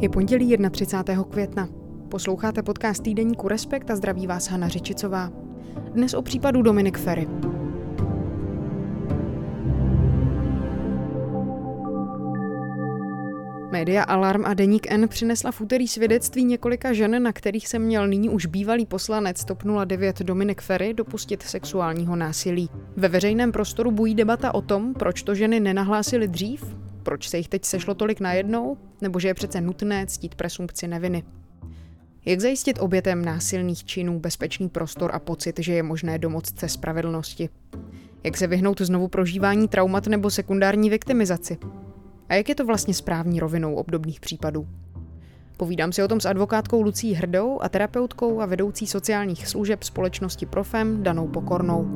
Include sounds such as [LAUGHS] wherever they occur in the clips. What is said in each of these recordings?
Je pondělí 31. května. Posloucháte podcast týdeníku Respekt a zdraví vás Hana Řičicová. Dnes o případu Dominik Ferry. Média Alarm a Deník N přinesla v úterý svědectví několika žen, na kterých se měl nyní už bývalý poslanec TOP 09 Dominik Ferry dopustit sexuálního násilí. Ve veřejném prostoru bují debata o tom, proč to ženy nenahlásily dřív, proč se jich teď sešlo tolik najednou, nebo že je přece nutné ctít presumpci neviny. Jak zajistit obětem násilných činů bezpečný prostor a pocit, že je možné domoct se spravedlnosti? Jak se vyhnout znovu prožívání traumat nebo sekundární viktimizaci? A jak je to vlastně správní rovinou obdobných případů? Povídám si o tom s advokátkou Lucí Hrdou a terapeutkou a vedoucí sociálních služeb společnosti Profem Danou Pokornou.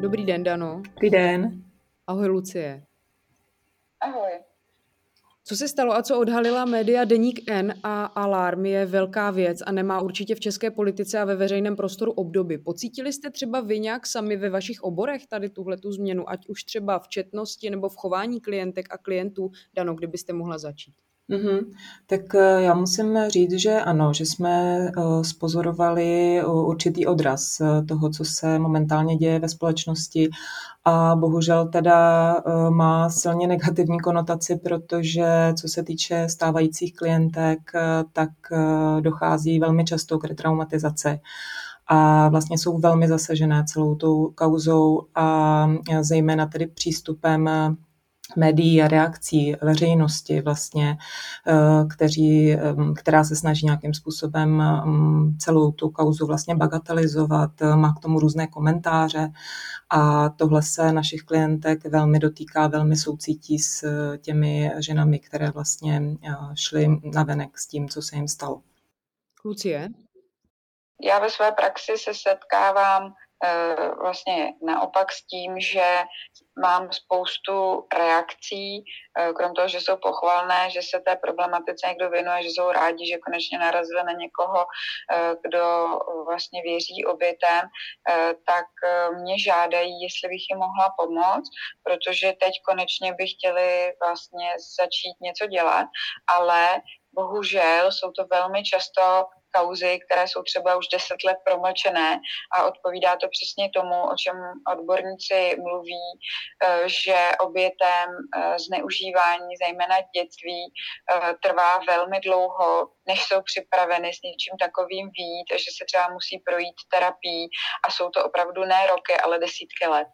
Dobrý den, Dano. Dobrý den. Ahoj, Lucie. Ahoj. Co se stalo a co odhalila média Deník N a Alarm je velká věc a nemá určitě v české politice a ve veřejném prostoru obdoby. Pocítili jste třeba vy nějak sami ve vašich oborech tady tuhle tu změnu, ať už třeba v četnosti nebo v chování klientek a klientů? Dano, kdybyste mohla začít? Mm-hmm. Tak eh, já musím říct, že ano, že jsme eh, spozorovali eh, určitý odraz toho, co se momentálně děje ve společnosti a bohužel teda má silně negativní konotaci, protože co se týče stávajících klientek, tak dochází velmi často k retraumatizaci a vlastně jsou velmi zasažené celou tou kauzou a zejména tedy přístupem médií a reakcí veřejnosti vlastně, eh, kteří, eh, která se snaží nějakým způsobem mm, celou tu kauzu vlastně bagatelizovat, eh, má k tomu různé komentáře a tohle se našich klientek velmi dotýká, velmi soucítí s těmi ženami, které vlastně šly navenek s tím, co se jim stalo. Lucie? Já ve své praxi se setkávám vlastně naopak s tím, že mám spoustu reakcí, eh, krom toho, že jsou pochvalné, že se té problematice někdo věnuje, že jsou rádi, že konečně narazili na někoho, eh, kdo vlastně věří obětem, eh, tak mě žádají, jestli bych jim mohla pomoct, protože teď konečně by chtěli vlastně začít něco dělat, ale bohužel jsou to velmi často kauzy, které jsou třeba už deset let promlčené a odpovídá to přesně tomu, o čem odborníci mluví, eh, že obětem eh, zneužívání, zejména dětství, eh, trvá velmi dlouho, než jsou připraveny s něčím takovým vít, že se třeba musí projít terapii a jsou to opravdu ne roky, ale desítky let.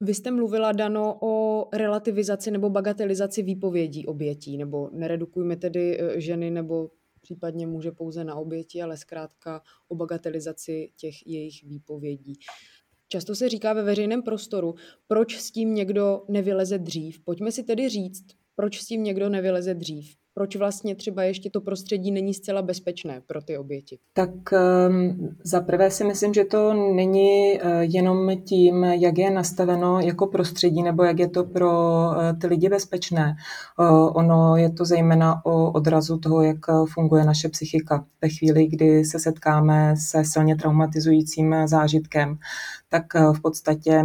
Vy jste mluvila, Dano, o relativizaci nebo bagatelizaci výpovědí obětí, nebo neredukujme tedy ženy nebo případně může pouze na oběti, ale zkrátka o bagatelizaci těch jejich výpovědí. Často se říká ve veřejném prostoru, proč s tím někdo nevyleze dřív. Pojďme si tedy říct, proč s tím někdo nevyleze dřív proč vlastně třeba ještě to prostředí není zcela bezpečné pro ty oběti? Tak um, za prvé si myslím, že to není uh, jenom tím, jak je nastaveno jako prostředí nebo jak je to pro uh, ty lidi bezpečné. Uh, ono je to zejména o odrazu toho, jak funguje naše psychika. Ve chvíli, kdy se setkáme se silně traumatizujícím zážitkem, tak v podstatě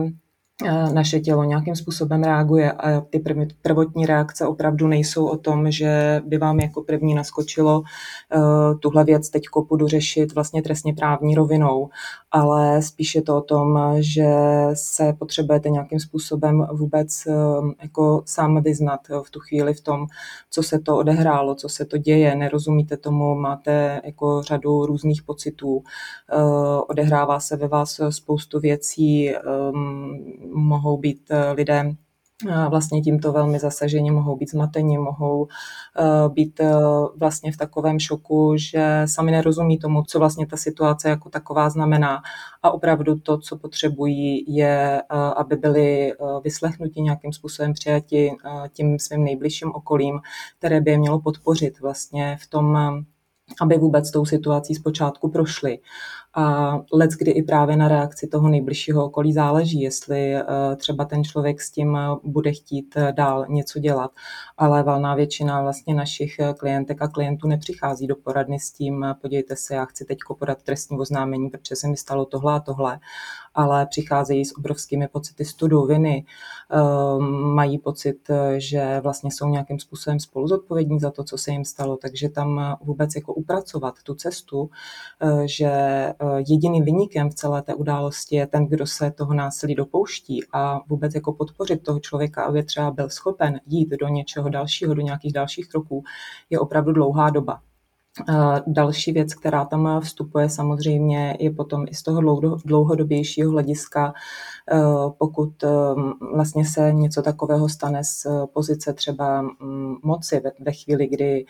naše tělo nějakým způsobem reaguje a ty prvotní reakce opravdu nejsou o tom, že by vám jako první naskočilo uh, tuhle věc teď budu řešit vlastně trestně právní rovinou, ale spíš je to o tom, že se potřebujete nějakým způsobem vůbec uh, jako sám vyznat v tu chvíli v tom, co se to odehrálo, co se to děje, nerozumíte tomu, máte jako řadu různých pocitů, odehrává se ve vás spoustu věcí, um, mohou být eh, lidé eh, vlastně tímto velmi zasaženi, mohou být zmateni, mohou eh, být vlastně v takovém šoku, že sami nerozumí tomu, co vlastně ta situace jako taková znamená. A opravdu to, co potřebují, je, aby byli vyslechnuti nějakým způsobem přijati tím svým nejbližším okolím, které by je mělo podpořit vlastně v tom aby vůbec tou situací zpočátku prošli. A let, kdy i právě na reakci toho nejbližšího okolí záleží, jestli třeba ten člověk s tím bude chtít dál něco dělat. Ale valná většina vlastně našich klientek a klientů nepřichází do poradny s tím, podívejte se, já chci teď podat trestní oznámení, protože se mi stalo tohle a tohle ale přicházejí s obrovskými pocity studu, viny, mají pocit, že vlastně jsou nějakým způsobem spolu zodpovědní za to, co se jim stalo, takže tam vůbec jako upracovat tu cestu, eh, že eh, jediným vynikem v celé té události je ten, kdo se toho násilí dopouští a vůbec jako podpořit toho člověka, aby třeba byl schopen jít do něčeho dalšího, do nějakých dalších kroků, je opravdu dlouhá doba. Další věc, která tam vstupuje samozřejmě, je potom i z toho dlouhodobějšího hlediska, eh, pokud eh, vlastně se něco takového stane z pozice třeba mm, moci ve chvíli, kdy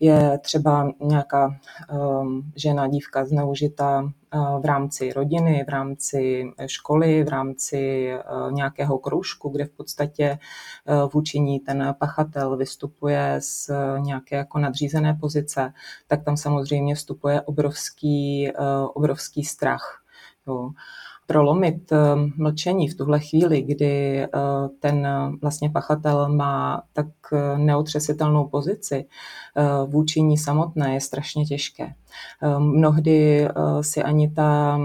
je třeba nějaká eh, žena, dívka zneužita v rámci rodiny, v rámci školy, v rámci nějakého kroužku, kde v podstatě vůči ní ten pachatel vystupuje z nějaké jako nadřízené pozice, tak tam samozřejmě vstupuje obrovský, obrovský strach. Jo prolomit mlčení v tuhle chvíli, kdy ten vlastně pachatel má tak neotřesitelnou pozici vůči ní samotné, je strašně těžké. Mnohdy si ani ta,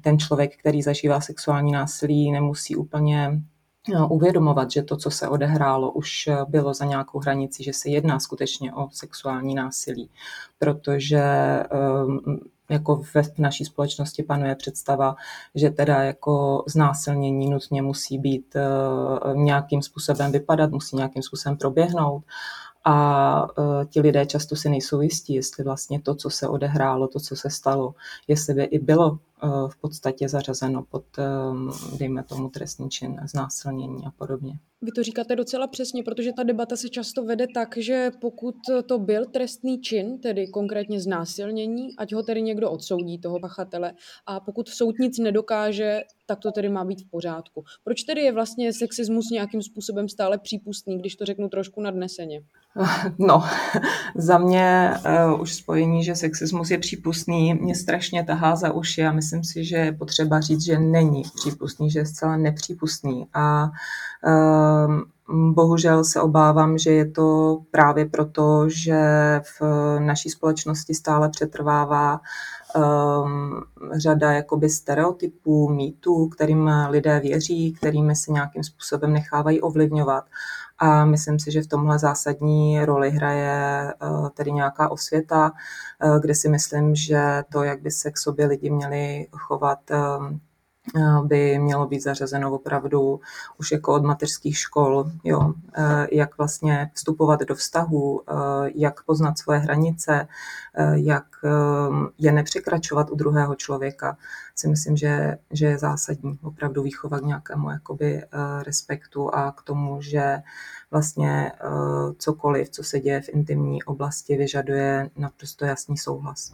ten člověk, který zažívá sexuální násilí, nemusí úplně uvědomovat, že to, co se odehrálo, už bylo za nějakou hranici, že se jedná skutečně o sexuální násilí, protože jako ve naší společnosti panuje představa, že teda jako znásilnění nutně musí být eh, nějakým způsobem vypadat, musí nějakým způsobem proběhnout. A uh, ti lidé často si nejsou jistí, jestli vlastně to, co se odehrálo, to, co se stalo, jestli by i bylo v podstatě zařazeno pod, um, dejme tomu, trestný čin, znásilnění a podobně. Vy to říkáte docela přesně, protože ta debata se často vede tak, že pokud to byl trestný čin, tedy konkrétně znásilnění, ať ho tedy někdo odsoudí, toho pachatele, a pokud soud nic nedokáže, tak to tedy má být v pořádku. Proč tedy je vlastně sexismus nějakým způsobem stále přípustný, když to řeknu trošku nadneseně? [LAUGHS] No, za mě uh, už spojení, že sexismus je přípustný, mě strašně tahá za uši a myslím si, že je potřeba říct, že není přípustný, že je zcela nepřípustný. A uh, bohužel se obávám, že je to právě proto, že v naší společnosti stále přetrvává um, řada jakoby stereotypů, mýtů, kterým lidé věří, kterými se nějakým způsobem nechávají ovlivňovat. A myslím si, že v tomhle zásadní roli hraje uh, tedy nějaká osvěta, uh, kde si myslím, že to, jak by se k sobě lidi měli chovat, um, by mělo být zařazeno opravdu už jako od mateřských škol, jo, e, jak vlastně vstupovat do vztahu, e, jak poznat svoje hranice, e, jak je nepřekračovat u druhého člověka, si myslím, že, že je zásadní opravdu výchova k nějakému jakoby respektu a k tomu, že vlastně cokoliv, co se děje v intimní oblasti, vyžaduje naprosto jasný souhlas.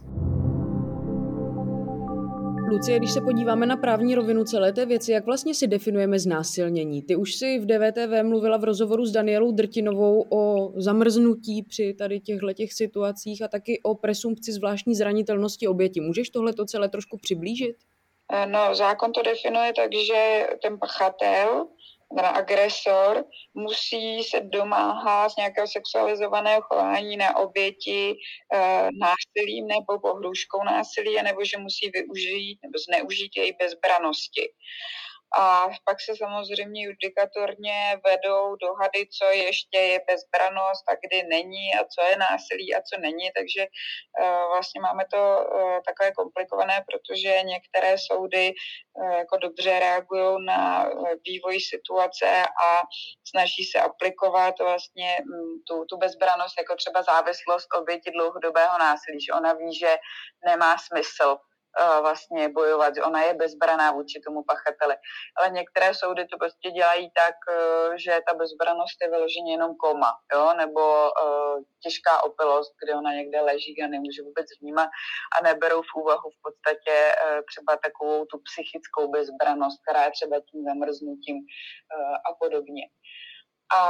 Lucie, když se podíváme na právní rovinu celé té věci, jak vlastně si definujeme znásilnění? Ty už si v DVTV mluvila v rozhovoru s Danielou Drtinovou o zamrznutí při tady těchto těch situacích a taky o presumpci zvláštní zranitelnosti oběti. Můžeš tohle to celé trošku přiblížit? No, zákon to definuje tak, že ten pachatel ten agresor musí se domáhat nějakého sexualizovaného chování na oběti e, násilím nebo pohruškou násilí, nebo že musí využít nebo zneužít její bezbranosti. A pak se samozřejmě judikatorně vedou dohady, co ještě je bezbranost a kdy není a co je násilí a co není. Takže uh, vlastně máme to uh, takové komplikované, protože některé soudy uh, jako dobře reagují na vývoj situace a snaží se aplikovat vlastně um, tu, tu bezbranost jako třeba závislost oběti dlouhodobého násilí, že ona ví, že nemá smysl vlastně bojovat, ona je bezbraná vůči tomu pachateli. Ale některé soudy to prostě dělají tak, e, že ta bezbranost je vyloženě jenom koma, jo? nebo uh, těžká opilost, kde ona někde leží a nemůže vůbec vnímat a neberou v úvahu v podstatě uh, třeba takovou tu psychickou bezbranost, která je třeba tím zamrznutím a podobně. A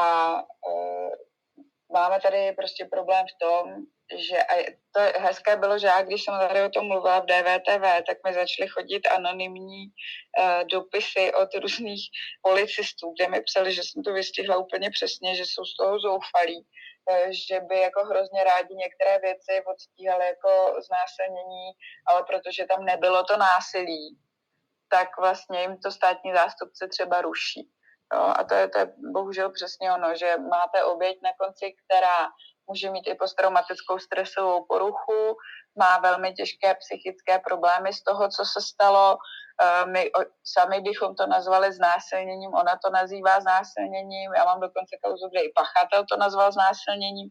máme tady prostě problém v tom, že a to hezké bylo, že já, když jsem tady o tom mluvila v DVTV, tak mi začaly chodit anonymní uh, dopisy od různých policistů, kde mi psali, že jsem to vystihla úplně přesně, že jsou z toho zoufalí, uh, že by jako hrozně rádi některé věci odstíhali jako znásilnění, ale protože tam nebylo to násilí, tak vlastně jim to státní zástupce třeba ruší. Jo, a to je, to je bohužel přesně ono, že máte oběť na konci, která může mít i posttraumatickou stresovou poruchu, má velmi těžké psychické problémy z toho, co se stalo. Eh, my sami bychom to nazvali znásilněním, ona to nazývá znásilněním, já mám dokonce kauzu, kde i pachatel to nazval znásilněním,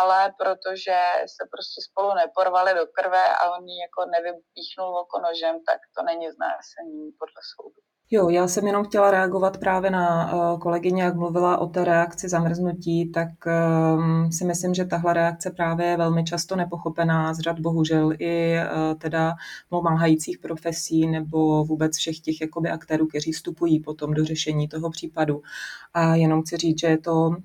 ale protože se prostě spolu neporvali do krve a on jako nevypíchnul oko nožem, tak to není znásilnění podle soudu. Jo, já jsem jenom chtěla reagovat právě na uh, kolegyně, jak mluvila o té reakci zamrznutí, tak um, si myslím, že tahle reakce právě je velmi často nepochopená z řad bohužel i uh, teda pomáhajících profesí nebo vůbec všech těch jakoby aktérů, kteří vstupují potom do řešení toho případu. A jenom chci říct, že je to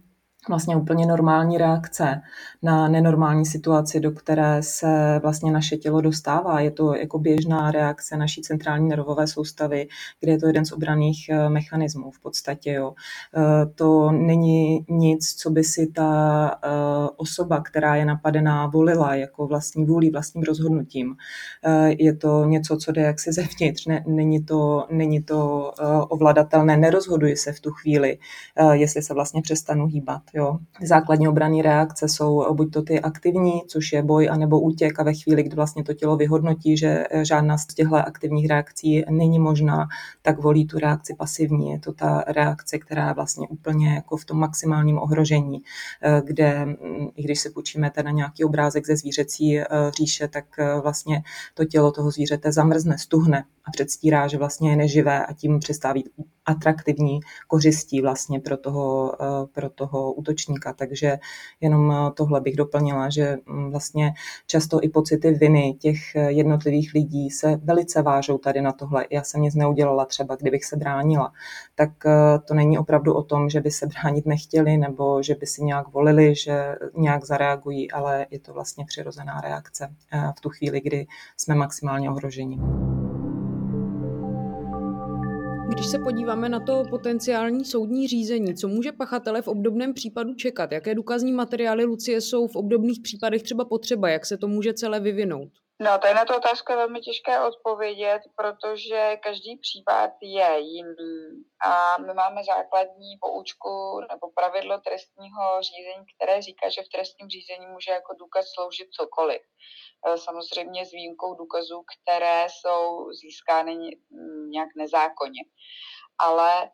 vlastně úplně normální reakce na nenormální situaci, do které se vlastně naše tělo dostává. Je to jako běžná reakce naší centrální nervové soustavy, kde je to jeden z obraných eh, mechanismů v podstatě. Jo. Eh, to není nic, co by si ta eh, osoba, která je napadená, volila jako vlastní vůli, vlastním rozhodnutím. Je to něco, co jde jaksi zevnitř, ne, není, to, není to ovladatelné, nerozhoduje se v tu chvíli, jestli se vlastně přestanu hýbat. Jo. Základní obranné reakce jsou buď to ty aktivní, což je boj, anebo útěk a ve chvíli, kdy vlastně to tělo vyhodnotí, že žádná z těchto aktivních reakcí není možná, tak volí tu reakci pasivní. Je to ta reakce, která je vlastně úplně jako v tom maximálním ohrožení, eh, kde, mm, i když se počíme na nějaký obrázek ze zvířecí eh, říše, tak eh, vlastně to tělo toho zvířete zamrzne, stuhne a předstírá, že vlastně je neživé a tím přestáví atraktivní kořistí vlastně pro toho, eh, pro toho útočníka. Takže jenom eh, tohle bych doplnila, že mm, vlastně často i pocity viny těch eh, jednotlivých lidí se velice vážou tady na tohle. Já jsem nic neudělala třeba, kdybych se bránila. Tak to není opravdu o tom, že by se [LAUGHS] bránit nechtěli nebo že by si nějak volili, že nějak zareagují, ale je to vlastně přirozená reakce v tu chvíli, kdy jsme maximálně ohroženi. Když se podíváme na to potenciální soudní řízení, co může pachatele v obdobném případu čekat? Jaké důkazní materiály Lucie jsou v obdobných případech třeba potřeba? Jak se to může celé vyvinout? No, to je na to otázku velmi těžké odpovědět, protože každý případ je jiný a my máme základní poučku nebo pravidlo trestního řízení, které říká, že v trestním řízení může jako důkaz sloužit cokoliv. E, samozřejmě s výjimkou důkazů, které jsou získány nějak nezákonně. Ale e,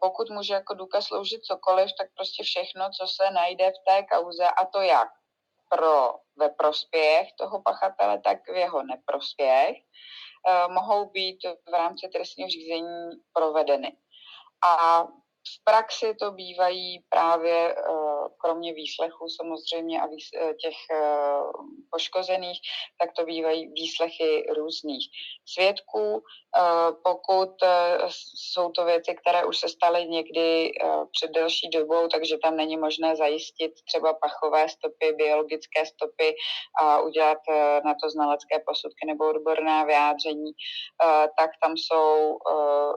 pokud může jako důkaz sloužit cokoliv, tak prostě všechno, co se najde v té kauze, a to jak pro ve prospěch toho pachatele, tak v jeho neprospěch, eh, mohou být v rámci trestního řízení provedeny. A v praxi to bývají právě eh, kromě výslechu samozřejmě a eh, těch poškozených, tak to bývají výslechy různých svědků. Pokud jsou to věci, které už se staly někdy před delší dobou, takže tam není možné zajistit třeba pachové stopy, biologické stopy a udělat na to znalecké posudky nebo odborná vyjádření, tak tam jsou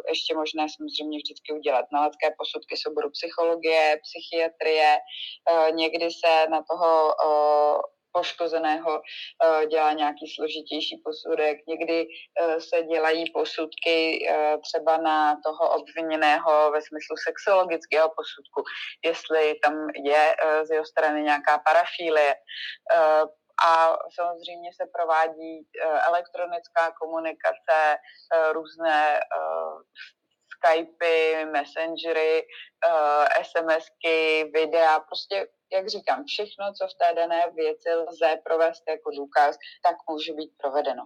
ještě možné samozřejmě vždycky udělat znalecké posudky z oboru psychologie, psychiatrie. Někdy se na toho poškozeného eh, dělá nějaký složitější posudek. Někdy eh, se dělají posudky eh, třeba na toho obviněného ve smyslu sexologického posudku, jestli tam je z jeho strany nějaká parafílie. A samozřejmě se provádí elektronická komunikace, různé Skypey, Messengery, SMSky, videa, prostě jak říkám, všechno, co v té dané věci lze provést jako důkaz, tak může být provedeno.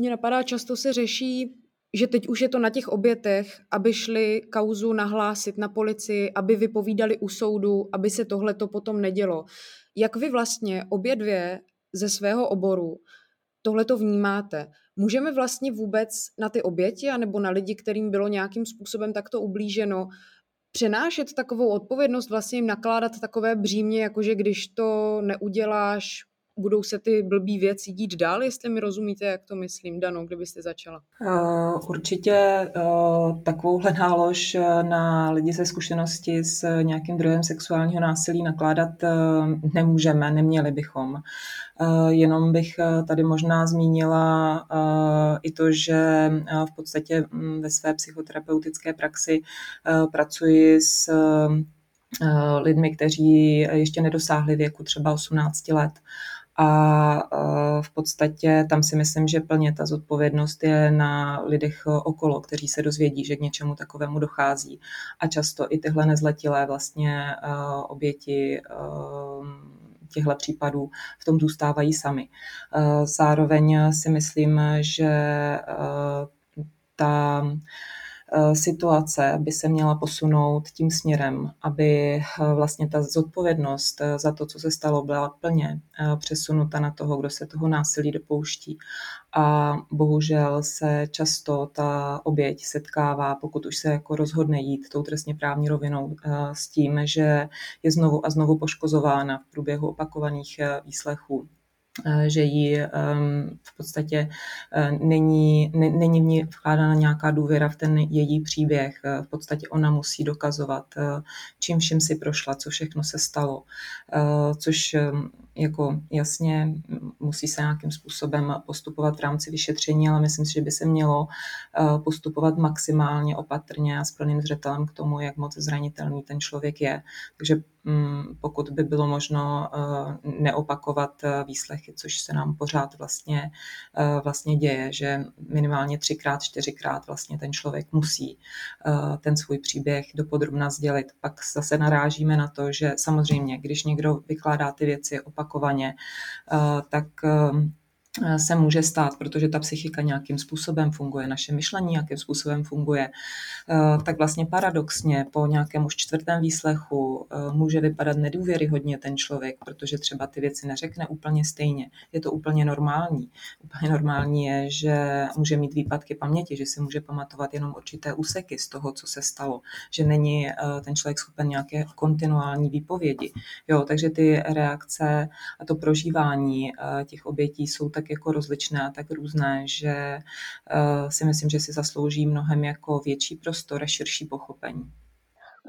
Mně napadá, často se řeší, že teď už je to na těch obětech, aby šli kauzu nahlásit na policii, aby vypovídali u soudu, aby se tohle to potom nedělo. Jak vy vlastně obě dvě ze svého oboru tohle to vnímáte? Můžeme vlastně vůbec na ty oběti anebo na lidi, kterým bylo nějakým způsobem takto ublíženo, přenášet takovou odpovědnost, vlastně jim nakládat takové břímě, jakože když to neuděláš, budou se ty blbý věci dít dál, jestli mi rozumíte, jak to myslím. Dano, kdybyste začala. Uh, určitě uh, takovouhle nálož eh, na lidi se zkušenosti s nějakým druhem sexuálního násilí nakládat uh, nemůžeme, neměli bychom. Jenom bych tady možná zmínila i to, že v podstatě um, ve své psychoterapeutické praxi pracuji s lidmi, kteří ještě nedosáhli věku třeba 18 let a e, v podstatě tam si myslím, že plně ta zodpovědnost je na lidech okolo, kteří se dozvědí, že k něčemu takovému dochází. A často i tyhle nezletilé vlastně e, oběti e, těchto případů v tom zůstávají sami. Zároveň si myslím, že ta situace by se měla posunout tím směrem, aby eh, vlastně ta zodpovědnost eh, za to, co se stalo, byla plně přesunuta na toho, kdo se toho násilí dopouští. A bohužel se často ta oběť setkává, pokud už se jako rozhodne jít tou trestně právní rovinou s tím, že je znovu a znovu poškozována v průběhu opakovaných výslechů Eh, že jí ehm, v podstatě eh, není, není v ní vkládána nějaká důvěra v ten její příběh. Eh, v podstatě ona musí dokazovat, čím vším si prošla, co všechno se stalo, což ehm, jako jasně musí se nějakým způsobem postupovat v rámci vyšetření, ale myslím si, že by se mělo postupovat maximálně opatrně a s plným zřetelem k tomu, jak moc zranitelný ten člověk je. Takže mm, pokud by bylo možno neopakovat výslechy výslechy, což se nám pořád vlastně, eh, vlastně děje, že minimálně třikrát, čtyřikrát vlastně ten člověk musí eh, ten svůj příběh dopodrobna sdělit. Pak zase narážíme na to, že samozřejmě, když někdo vykládá ty věci opakovaně, eh, tak Eh, se může stát, protože ta psychika nějakým způsobem funguje, naše myšlení nějakým způsobem funguje, eh, tak vlastně paradoxně po nějakém už čtvrtém výslechu eh, může vypadat nedůvěryhodně ten člověk, protože třeba ty věci neřekne úplně stejně. Je to úplně normální. Úplně normální je, že může mít výpadky paměti, že si může pamatovat jenom určité úseky z toho, co se stalo, že není ten člověk schopen nějaké kontinuální výpovědi. Jo, takže ty reakce a to prožívání těch obětí jsou tak jako rozličné a tak různé, že si myslím, že si zaslouží mnohem jako větší prostor a širší pochopení.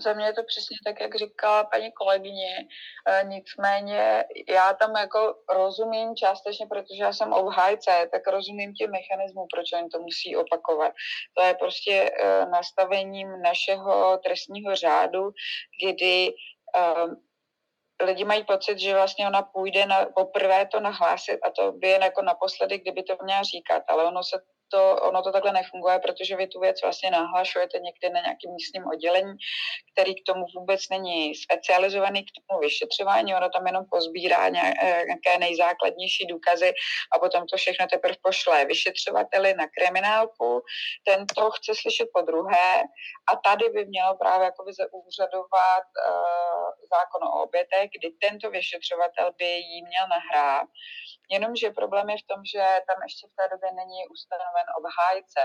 Za mě je to přesně tak, jak říkala paní kolegyně. E, nicméně já tam jako rozumím částečně, protože já jsem obhájce, tak rozumím těm mechanismům, proč oni to musí opakovat. To je prostě e, nastavením našeho trestního řádu, kdy e, lidi mají pocit, že vlastně ona půjde na, poprvé to nahlásit a to by jen jako naposledy, kdyby to měla říkat, ale ono se to, ono to takhle nefunguje, protože vy tu věc vlastně nahlašujete někde na nějakém místním oddělení, který k tomu vůbec není specializovaný k tomu vyšetřování, ono tam jenom pozbírá eh, nějaké nejzákladnější důkazy a potom to všechno teprve pošle vyšetřovateli na kriminálku, ten to chce slyšet po druhé a tady by mělo právě jakoby zaúřadovat uh, zákon o obětech, kdy tento vyšetřovatel by jí měl nahrát Jenomže problém je v tom, že tam ještě v té době není ustanoven obhájce.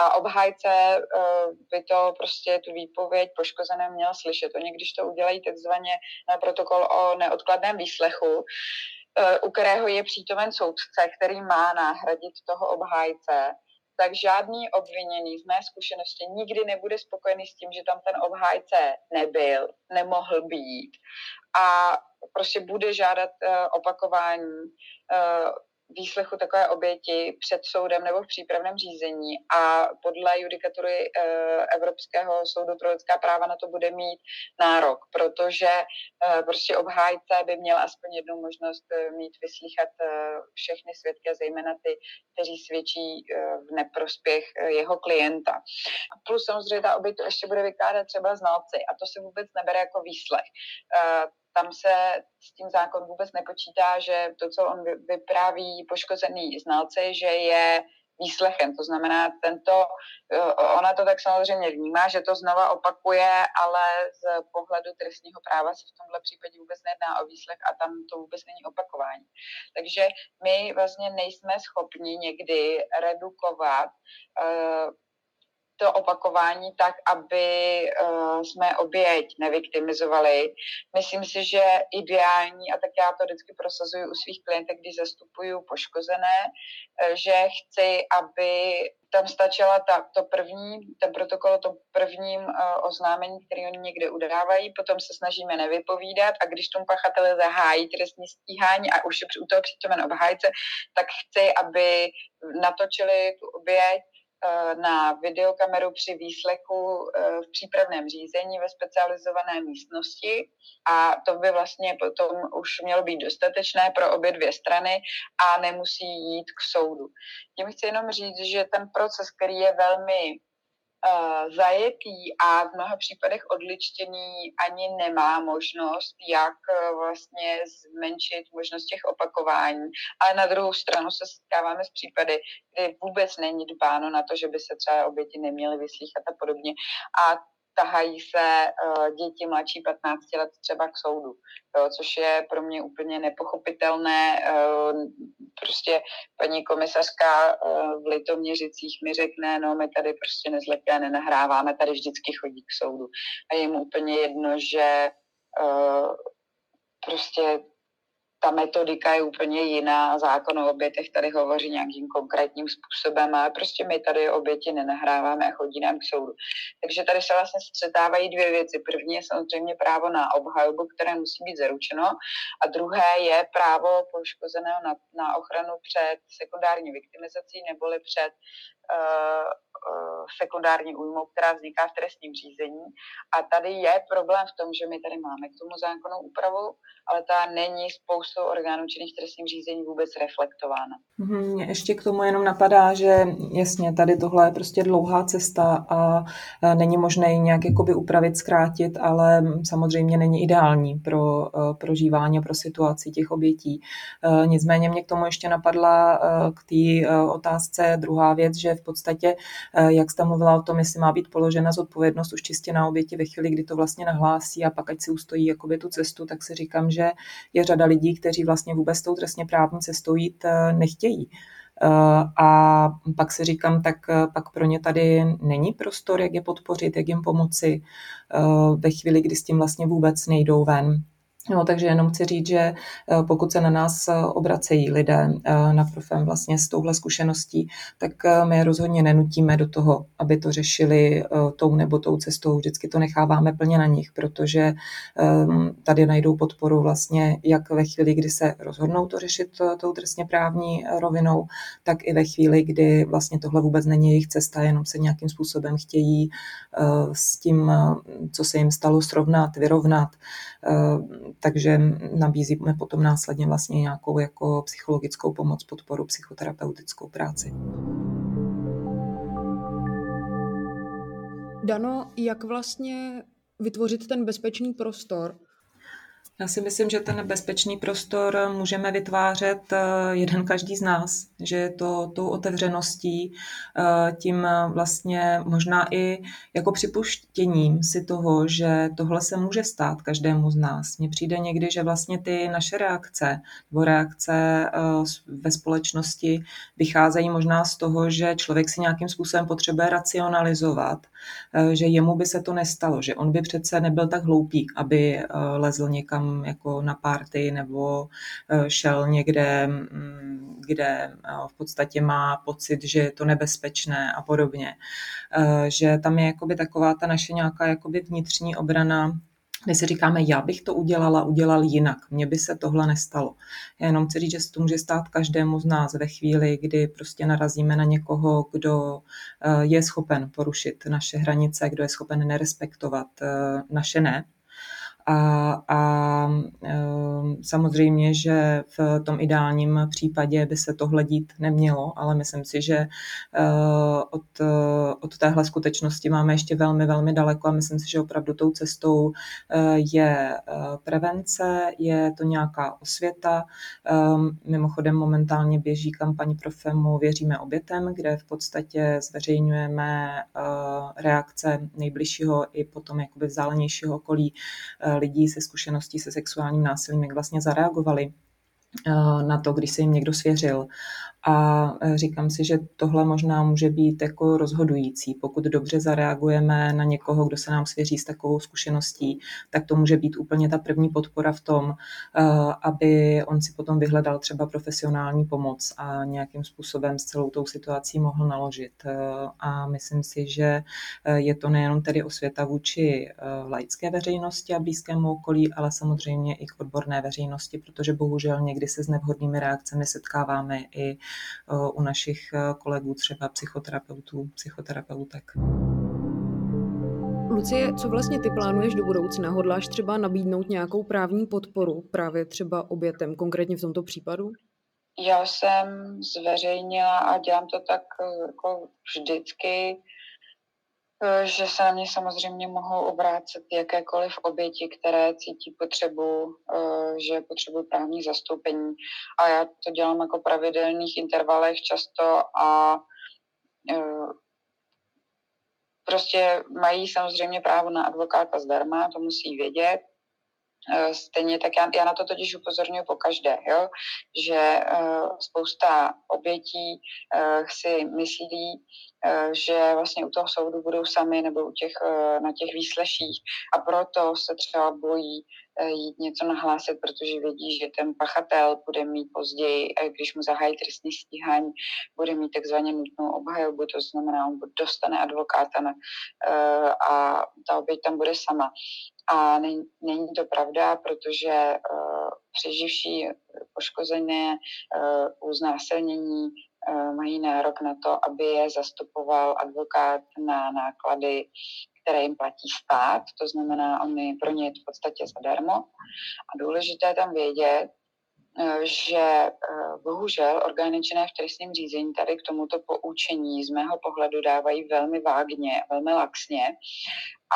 A obhájce eh, by to prostě tu výpověď poškozené měl slyšet. Oni, když to udělají takzvaně na protokol o neodkladném výslechu, eh, u kterého je přítomen soudce, který má nahradit toho obhájce, tak žádný obviněný z mé zkušenosti nikdy nebude spokojený s tím, že tam ten obhájce nebyl, nemohl být a prostě bude žádat uh, opakování uh, výslechu takové oběti před soudem nebo v přípravném řízení a podle judikatury uh, Evropského soudu pro lidská práva na to bude mít nárok, protože prostě obhájce by měl aspoň jednu možnost mít vyslíchat všechny svědky, zejména ty, kteří svědčí v neprospěch jeho klienta. A plus samozřejmě ta oběť to ještě bude vykládat třeba znalci a to se vůbec nebere jako výslech tam se s tím zákon vůbec nepočítá, že to, co on vypráví poškozený znalci, že je výslechem. To znamená, tento, eh, ona to tak samozřejmě vnímá, že to znova opakuje, ale z pohledu trestního práva se v tomhle případě vůbec nejedná o výslech a tam to vůbec není opakování. Takže my vlastně nejsme schopni někdy redukovat uh, to opakování tak, aby uh, jsme oběť nevyktimizovali. Myslím si, že ideální, a tak já to vždycky prosazuji u svých klientek, když zastupuju poškozené, uh, že chci, aby tam stačila ta, to první, ten protokol to prvním uh, oznámení, který oni někde udávají, potom se snažíme nevypovídat a když tomu pachatele zahájí trestní stíhání a už je u toho přítomen obhájce, tak chci, aby natočili tu oběť, Eh, na videokameru při výslechu eh, v přípravném řízení ve specializované místnosti a to by vlastně potom už mělo být dostatečné pro obě dvě strany a nemusí jít k soudu. Tím chci jenom říct, že ten proces, který je velmi zajetý a v mnoha případech odličtěný ani nemá možnost, jak uh, vlastně zmenšit možnost těch opakování. Ale na druhou stranu se setkáváme s případy, kdy vůbec není dbáno na to, že by se třeba oběti neměly vyslýchat a podobně. A tahají se uh, děti mladší 15 let třeba k soudu, jo, což je pro mě úplně nepochopitelné. Uh, prostě paní komisařka uh, v Litoměřicích mi řekne, no my tady prostě nezletilé nenahráváme, tady vždycky chodí k soudu. A je mu úplně jedno, že prostě ta metodika je úplně jiná, zákon o obětech tady hovoří nějakým konkrétním způsobem, ale prostě my tady oběti nenahráváme a chodí nám k soudu. Takže tady se vlastně střetávají dvě věci. První je samozřejmě právo na obhajobu, které musí být zaručeno, a druhé je právo poškozeného na, na ochranu před sekundární viktimizací neboli před sekundární újmou, která vzniká v trestním řízení. A tady je problém v tom, že my tady máme k tomu zákonnou úpravu, ale ta není spoustou orgánů činných trestním řízení vůbec reflektována. Mně ještě k tomu jenom napadá, že jasně, tady tohle je prostě dlouhá cesta a není možné ji nějak jakoby upravit, zkrátit, ale samozřejmě není ideální pro e, prožívání pro situaci těch obětí. Nicméně mě k tomu ještě napadla k té otázce druhá věc, že v podstatě, jak jste mluvila o tom, jestli má být položena zodpovědnost už čistě na oběti ve chvíli, kdy to vlastně nahlásí a pak ať si ustojí jakoby tu cestu, tak si říkám, že je řada lidí, kteří vlastně vůbec tou trestně právní cestou jít nechtějí. A pak si říkám, tak pak pro ně tady není prostor, jak je podpořit, jak jim pomoci ve chvíli, kdy s tím vlastně vůbec nejdou ven. No, takže jenom chci říct, že eh, pokud se na nás eh, obracejí lidé eh, na profem vlastně s touhle zkušeností, tak my je rozhodně nenutíme do toho, aby to řešili tou nebo tou cestou. Vždycky to necháváme plně na nich, protože ehm, tady najdou podporu vlastně jak ve chvíli, kdy se rozhodnou to řešit tou trestně právní rovinou, tak i ve chvíli, kdy vlastně tohle vůbec není jejich cesta, jenom se nějakým způsobem chtějí s tím, co se jim stalo, srovnat, vyrovnat takže nabízíme potom následně vlastně nějakou jako psychologickou pomoc, podporu, psychoterapeutickou práci. Dano, jak vlastně vytvořit ten bezpečný prostor já si myslím, že ten bezpečný prostor můžeme vytvářet eh, jeden každý z nás, že je to tou otevřeností, eh, tím vlastně možná i jako připuštěním si toho, že tohle se může stát každému z nás. Mně přijde někdy, že vlastně ty naše reakce nebo reakce eh, ve společnosti vycházejí možná z toho, že člověk si nějakým způsobem potřebuje racionalizovat, že jemu by se to nestalo, že on by přece nebyl tak hloupý, aby lezl někam jako na party nebo eh, šel někde, mm, kde eh, v podstatě má pocit, že je to nebezpečné a podobně. Eh, že tam je jakoby taková ta naše nějaká jakoby vnitřní obrana, kdy si říkáme, já bych to udělala, udělal jinak, mně by se tohle nestalo. Já jenom chci říct, že se to může stát každému z nás ve chvíli, kdy prostě narazíme na někoho, kdo je schopen porušit naše hranice, kdo je schopen nerespektovat naše ne, a, a ehm, samozřejmě, že v tom ideálním případě by se tohle dít nemělo, ale myslím si, že eh, od, od téhle skutečnosti máme ještě velmi, velmi daleko a myslím si, že opravdu tou cestou eh, je eh, prevence, je to nějaká osvěta. Ehm, mimochodem momentálně běží kampaň pro FEMu Věříme obětem, kde v podstatě zveřejňujeme reakce nejbližšího i potom jakoby vzdálenějšího okolí lidí se zkušeností se sexuálním násilím, jak vlastně zareagovali eh, na to, když se jim někdo svěřil A říkám si, že tohle možná může být jako rozhodující. Pokud dobře zareagujeme na někoho, kdo se nám svěří s takovou zkušeností, tak to může být úplně ta první podpora v tom, aby on si potom vyhledal třeba profesionální pomoc a nějakým způsobem s celou tou situací mohl naložit. A myslím si, že je to nejenom tedy osvěta vůči laické veřejnosti a blízkému okolí, ale samozřejmě i k odborné veřejnosti, protože bohužel někdy se s nevhodnými reakcemi setkáváme i u našich kolegů, třeba psychoterapeutů, psychoterapeutek. Lucie, co vlastně ty plánuješ do budoucna? Hodláš třeba nabídnout nějakou právní podporu právě třeba obětem, konkrétně v tomto případu? Já jsem zveřejnila a dělám to tak jako vždycky, Eh, že se na mě samozřejmě mohou obrácet jakékoliv oběti, které cítí potřebu, eh, že potřebují právní zastoupení. A já to dělám jako pravidelných intervalech často a eh, prostě mají samozřejmě právo na advokáta zdarma, to musí vědět. Stejně tak já, já na to totiž upozorňuji po každé, jo? že spousta obětí si myslí, že vlastně u toho soudu budou sami nebo u těch, uh, na těch výsleších a proto se třeba bojí uh, jít něco nahlásit, protože vědí, že ten pachatel bude mít později, když mu zahájí trestní stíhání, bude mít takzvaně nutnou obhajobu, to znamená, on dostane advokáta na, a ta oběť tam bude sama. A není, to pravda, protože přeživší poškozené u znásilnění mají nárok na to, aby je zastupoval advokát na náklady, které jim platí stát, to znamená, on je pro ně v podstatě zadarmo. A důležité tam vědět, že bohužel orgány činné v trestním řízení tady k tomuto poučení z mého pohledu dávají velmi vágně, velmi laxně.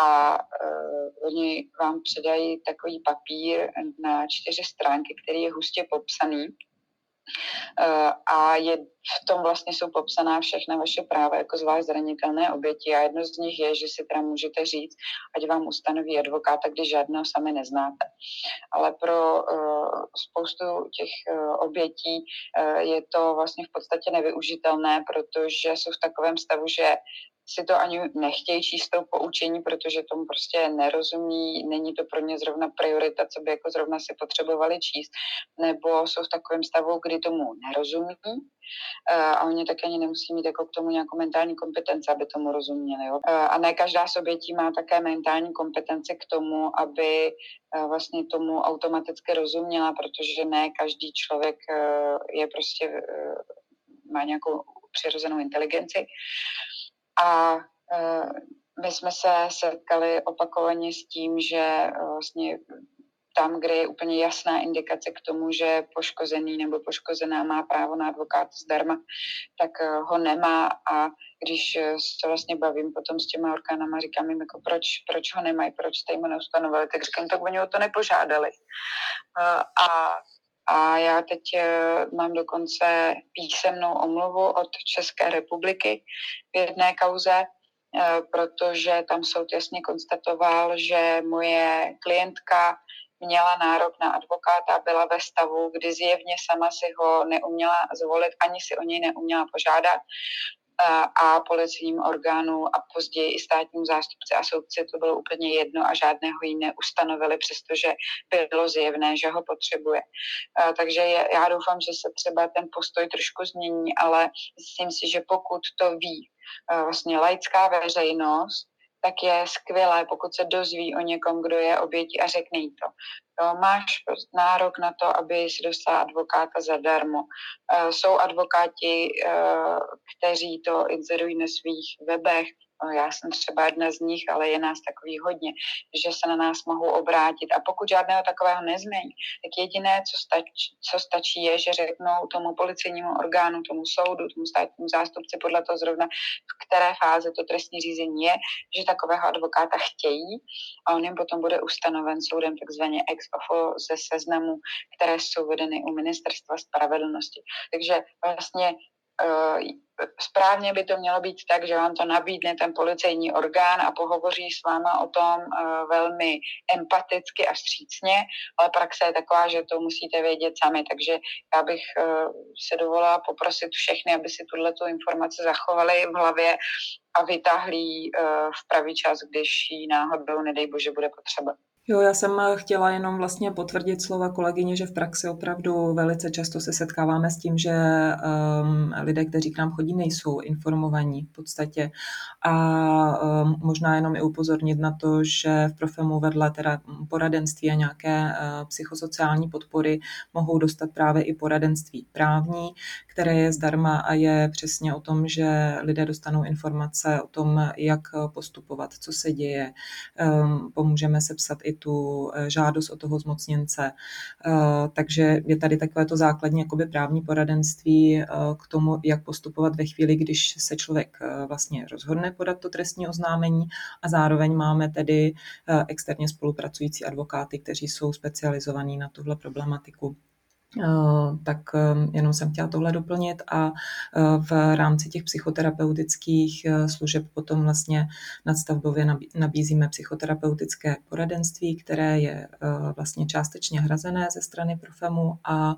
A uh, oni vám předají takový papír na čtyři stránky, který je hustě popsaný a je, v tom vlastně jsou popsaná všechna vaše práva jako zvlášť zranitelné oběti a jedno z nich je, že si teda můžete říct, ať vám ustanoví advokáta, když žádného sami neznáte. Ale pro uh, spoustu těch uh, obětí uh, je to vlastně v podstatě nevyužitelné, protože jsou v takovém stavu, že si to ani nechtějí číst to poučení, protože tomu prostě nerozumí, není to pro ně zrovna priorita, co by jako zrovna si potřebovali číst, nebo jsou v takovém stavu, kdy tomu nerozumí eh, a oni také ani nemusí mít jako k tomu nějakou mentální kompetence, aby tomu rozuměli. Jo? Eh, a ne každá z obětí má také mentální kompetence k tomu, aby eh, vlastně tomu automaticky rozuměla, protože ne každý člověk je prostě má nějakou přirozenou inteligenci. A e, my jsme se setkali opakovaně s tím, že e, vlastně tam, kde je úplně jasná indikace k tomu, že poškozený nebo poškozená má právo na advokáta zdarma, tak e, ho nemá a když se vlastně bavím potom s těma orgánama, říkám jim, jako proč, proč ho nemají, proč jste jim neustanovili, tak říkám, tak oni o to nepožádali. A a já teď eh, mám dokonce písemnou omluvu od České republiky v jedné kauze, eh, protože tam soud jasně konstatoval, že moje klientka měla nárok na advokáta, byla ve stavu, kdy zjevně sama si ho neuměla zvolit, ani si o něj neuměla požádat a policijním orgánu a později i státním zástupci a soudci to bylo úplně jedno a žádného jí neustanovili, přestože bylo zjevné, že ho potřebuje. Takže já doufám, že se třeba ten postoj trošku změní, ale myslím si, že pokud to ví vlastně laická veřejnost, tak je skvělé, pokud se dozví o někom, kdo je obětí a řekne jí to. Jo, máš nárok na to, aby si dostala advokáta zadarmo. Uh, jsou advokáti, uh, kteří to inzerují na svých webech, No, já jsem třeba jedna z nich, ale je nás takový hodně, že se na nás mohou obrátit. A pokud žádného takového nezmění, tak jediné, co stačí, co stačí, je, že řeknou tomu policejnímu orgánu, tomu soudu, tomu státnímu zástupci, podle toho zrovna, v které fáze to trestní řízení je, že takového advokáta chtějí a on jim potom bude ustanoven soudem takzvaně ex ofo ze seznamu, které jsou vedeny u ministerstva spravedlnosti. Takže vlastně správně by to mělo být tak, že vám to nabídne ten policejní orgán a pohovoří s váma o tom uh, velmi empaticky a vstřícně, ale praxe je taková, že to musíte vědět sami, takže já bych se dovolila poprosit všechny, aby si tuhle informaci zachovali v hlavě a vytáhli uh, v pravý čas, když ji náhodou, nedej bože, bude potřeba. Jo, já jsem chtěla jenom vlastně potvrdit slova kolegyně, že v praxi opravdu velice často se setkáváme s tím, že um, lidé, kteří k nám chodí, nejsou informovaní v podstatě. A um, možná jenom i upozornit na to, že v Profemu vedle teda poradenství a nějaké uh, psychosociální podpory mohou dostat právě i poradenství právní, které je zdarma a je přesně o tom, že lidé dostanou informace o tom, jak postupovat, co se děje. Um, pomůžeme sepsat i tu eh, žádost o toho zmocněnce. Eh, takže je tady takové to základní jakoby právní poradenství eh, k tomu, jak postupovat ve chvíli, když se člověk vlastně rozhodne podat to trestní oznámení a zároveň máme tedy externě spolupracující advokáty, kteří jsou specializovaní na tuhle problematiku. Eh, tak eh, jenom jsem chtěla tohle doplnit a eh, v rámci těch psychoterapeutických služeb potom vlastně nadstavbově nabízíme psychoterapeutické poradenství, které je vlastně částečně hrazené ze strany Profemu a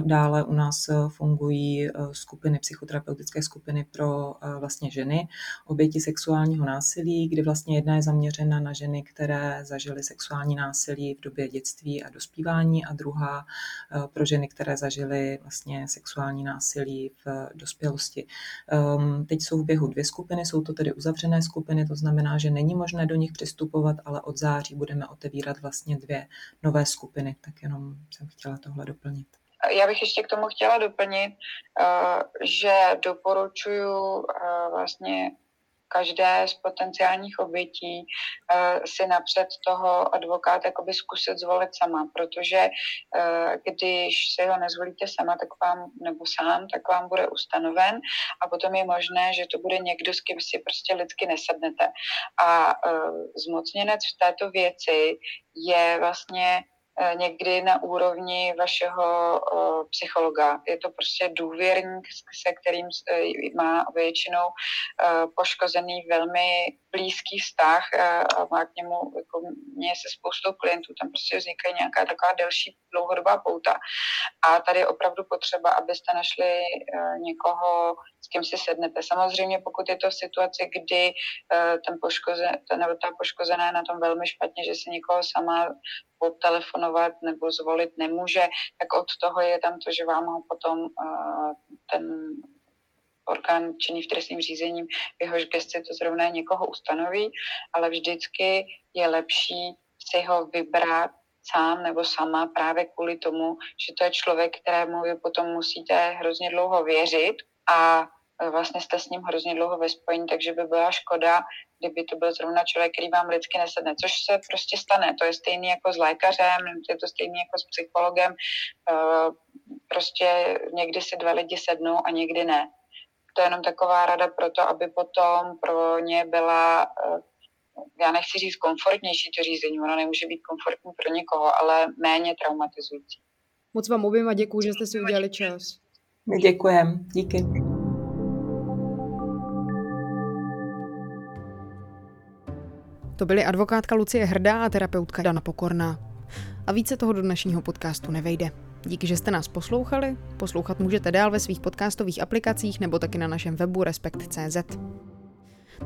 dále u nás fungují skupiny, psychoterapeutické skupiny pro vlastně ženy, oběti sexuálního násilí, kdy vlastně jedna je zaměřena na ženy, které zažily sexuální násilí v době dětství a dospívání a druhá pro ženy, které zažily vlastně sexuální násilí v dospělosti. Ehm, teď jsou v běhu dvě skupiny, jsou to tedy uzavřené skupiny, to znamená, že není možné do nich přistupovat, ale od září budeme otevírat vlastně dvě nové skupiny, tak jenom jsem chtěla tohle doplnit. Já bych ještě k tomu chtěla doplnit, eh, že doporučuji eh, vlastně každé z potenciálních obětí uh, si napřed toho advokáta jakoby zkusit zvolit sama, protože uh, když si ho nezvolíte sama, tak vám, nebo sám, tak vám bude ustanoven a potom je možné, že to bude někdo, s kým si prostě lidsky nesednete. A uh, zmocněnec v této věci je vlastně Eh, někdy na úrovni vašeho uh, psychologa. Je to prostě důvěrník, se kterým uh, má většinou poškozený velmi blízký vztah a má k němu, jako mě se spoustou klientů, tam prostě vznikají nějaká taková delší dlouhodobá pouta. A tady je opravdu potřeba, abyste našli někoho, s kým si sednete. Samozřejmě, pokud je to v situaci, kdy ten poškozen, ten, nebo ta poškozená je na tom velmi špatně, že si někoho sama potelefonovat nebo zvolit nemůže, tak od toho je tam to, že vám ho potom uh, ten orgán činný v trestním řízením, v jehož gesti to zrovna někoho ustanoví, ale vždycky je lepší si ho vybrat sám nebo sama právě kvůli tomu, že to je člověk, kterému vy potom musíte hrozně dlouho věřit a vlastně jste s ním hrozně dlouho ve spojení, takže by byla škoda, kdyby to byl zrovna člověk, který vám lidsky nesedne, což se prostě stane. To je stejný jako s lékařem, je to stejný jako s psychologem. Eh, prostě někdy si dva lidi sednou a někdy ne. To je jenom taková rada pro to, aby potom pro ně byla eh, já nechci říct komfortnější to řízení, ono nemůže být komfortní pro někoho, ale méně traumatizující. Moc vám oběma děkuji, že jste si udělali čas. My děkujeme. Díky. To byly advokátka Lucie Hrdá a terapeutka Dana Pokorná. A více toho do dnešního podcastu nevejde. Díky, že jste nás poslouchali. Poslouchat můžete dál ve svých podcastových aplikacích nebo taky na našem webu Respekt.cz.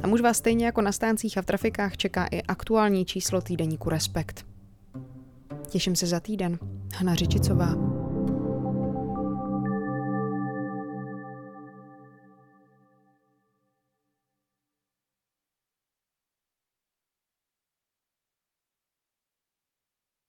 Tam už vás stejně jako na stáncích a v trafikách čeká i aktuální číslo týdeníku Respekt. Těším se za týden. Hana Řičicová.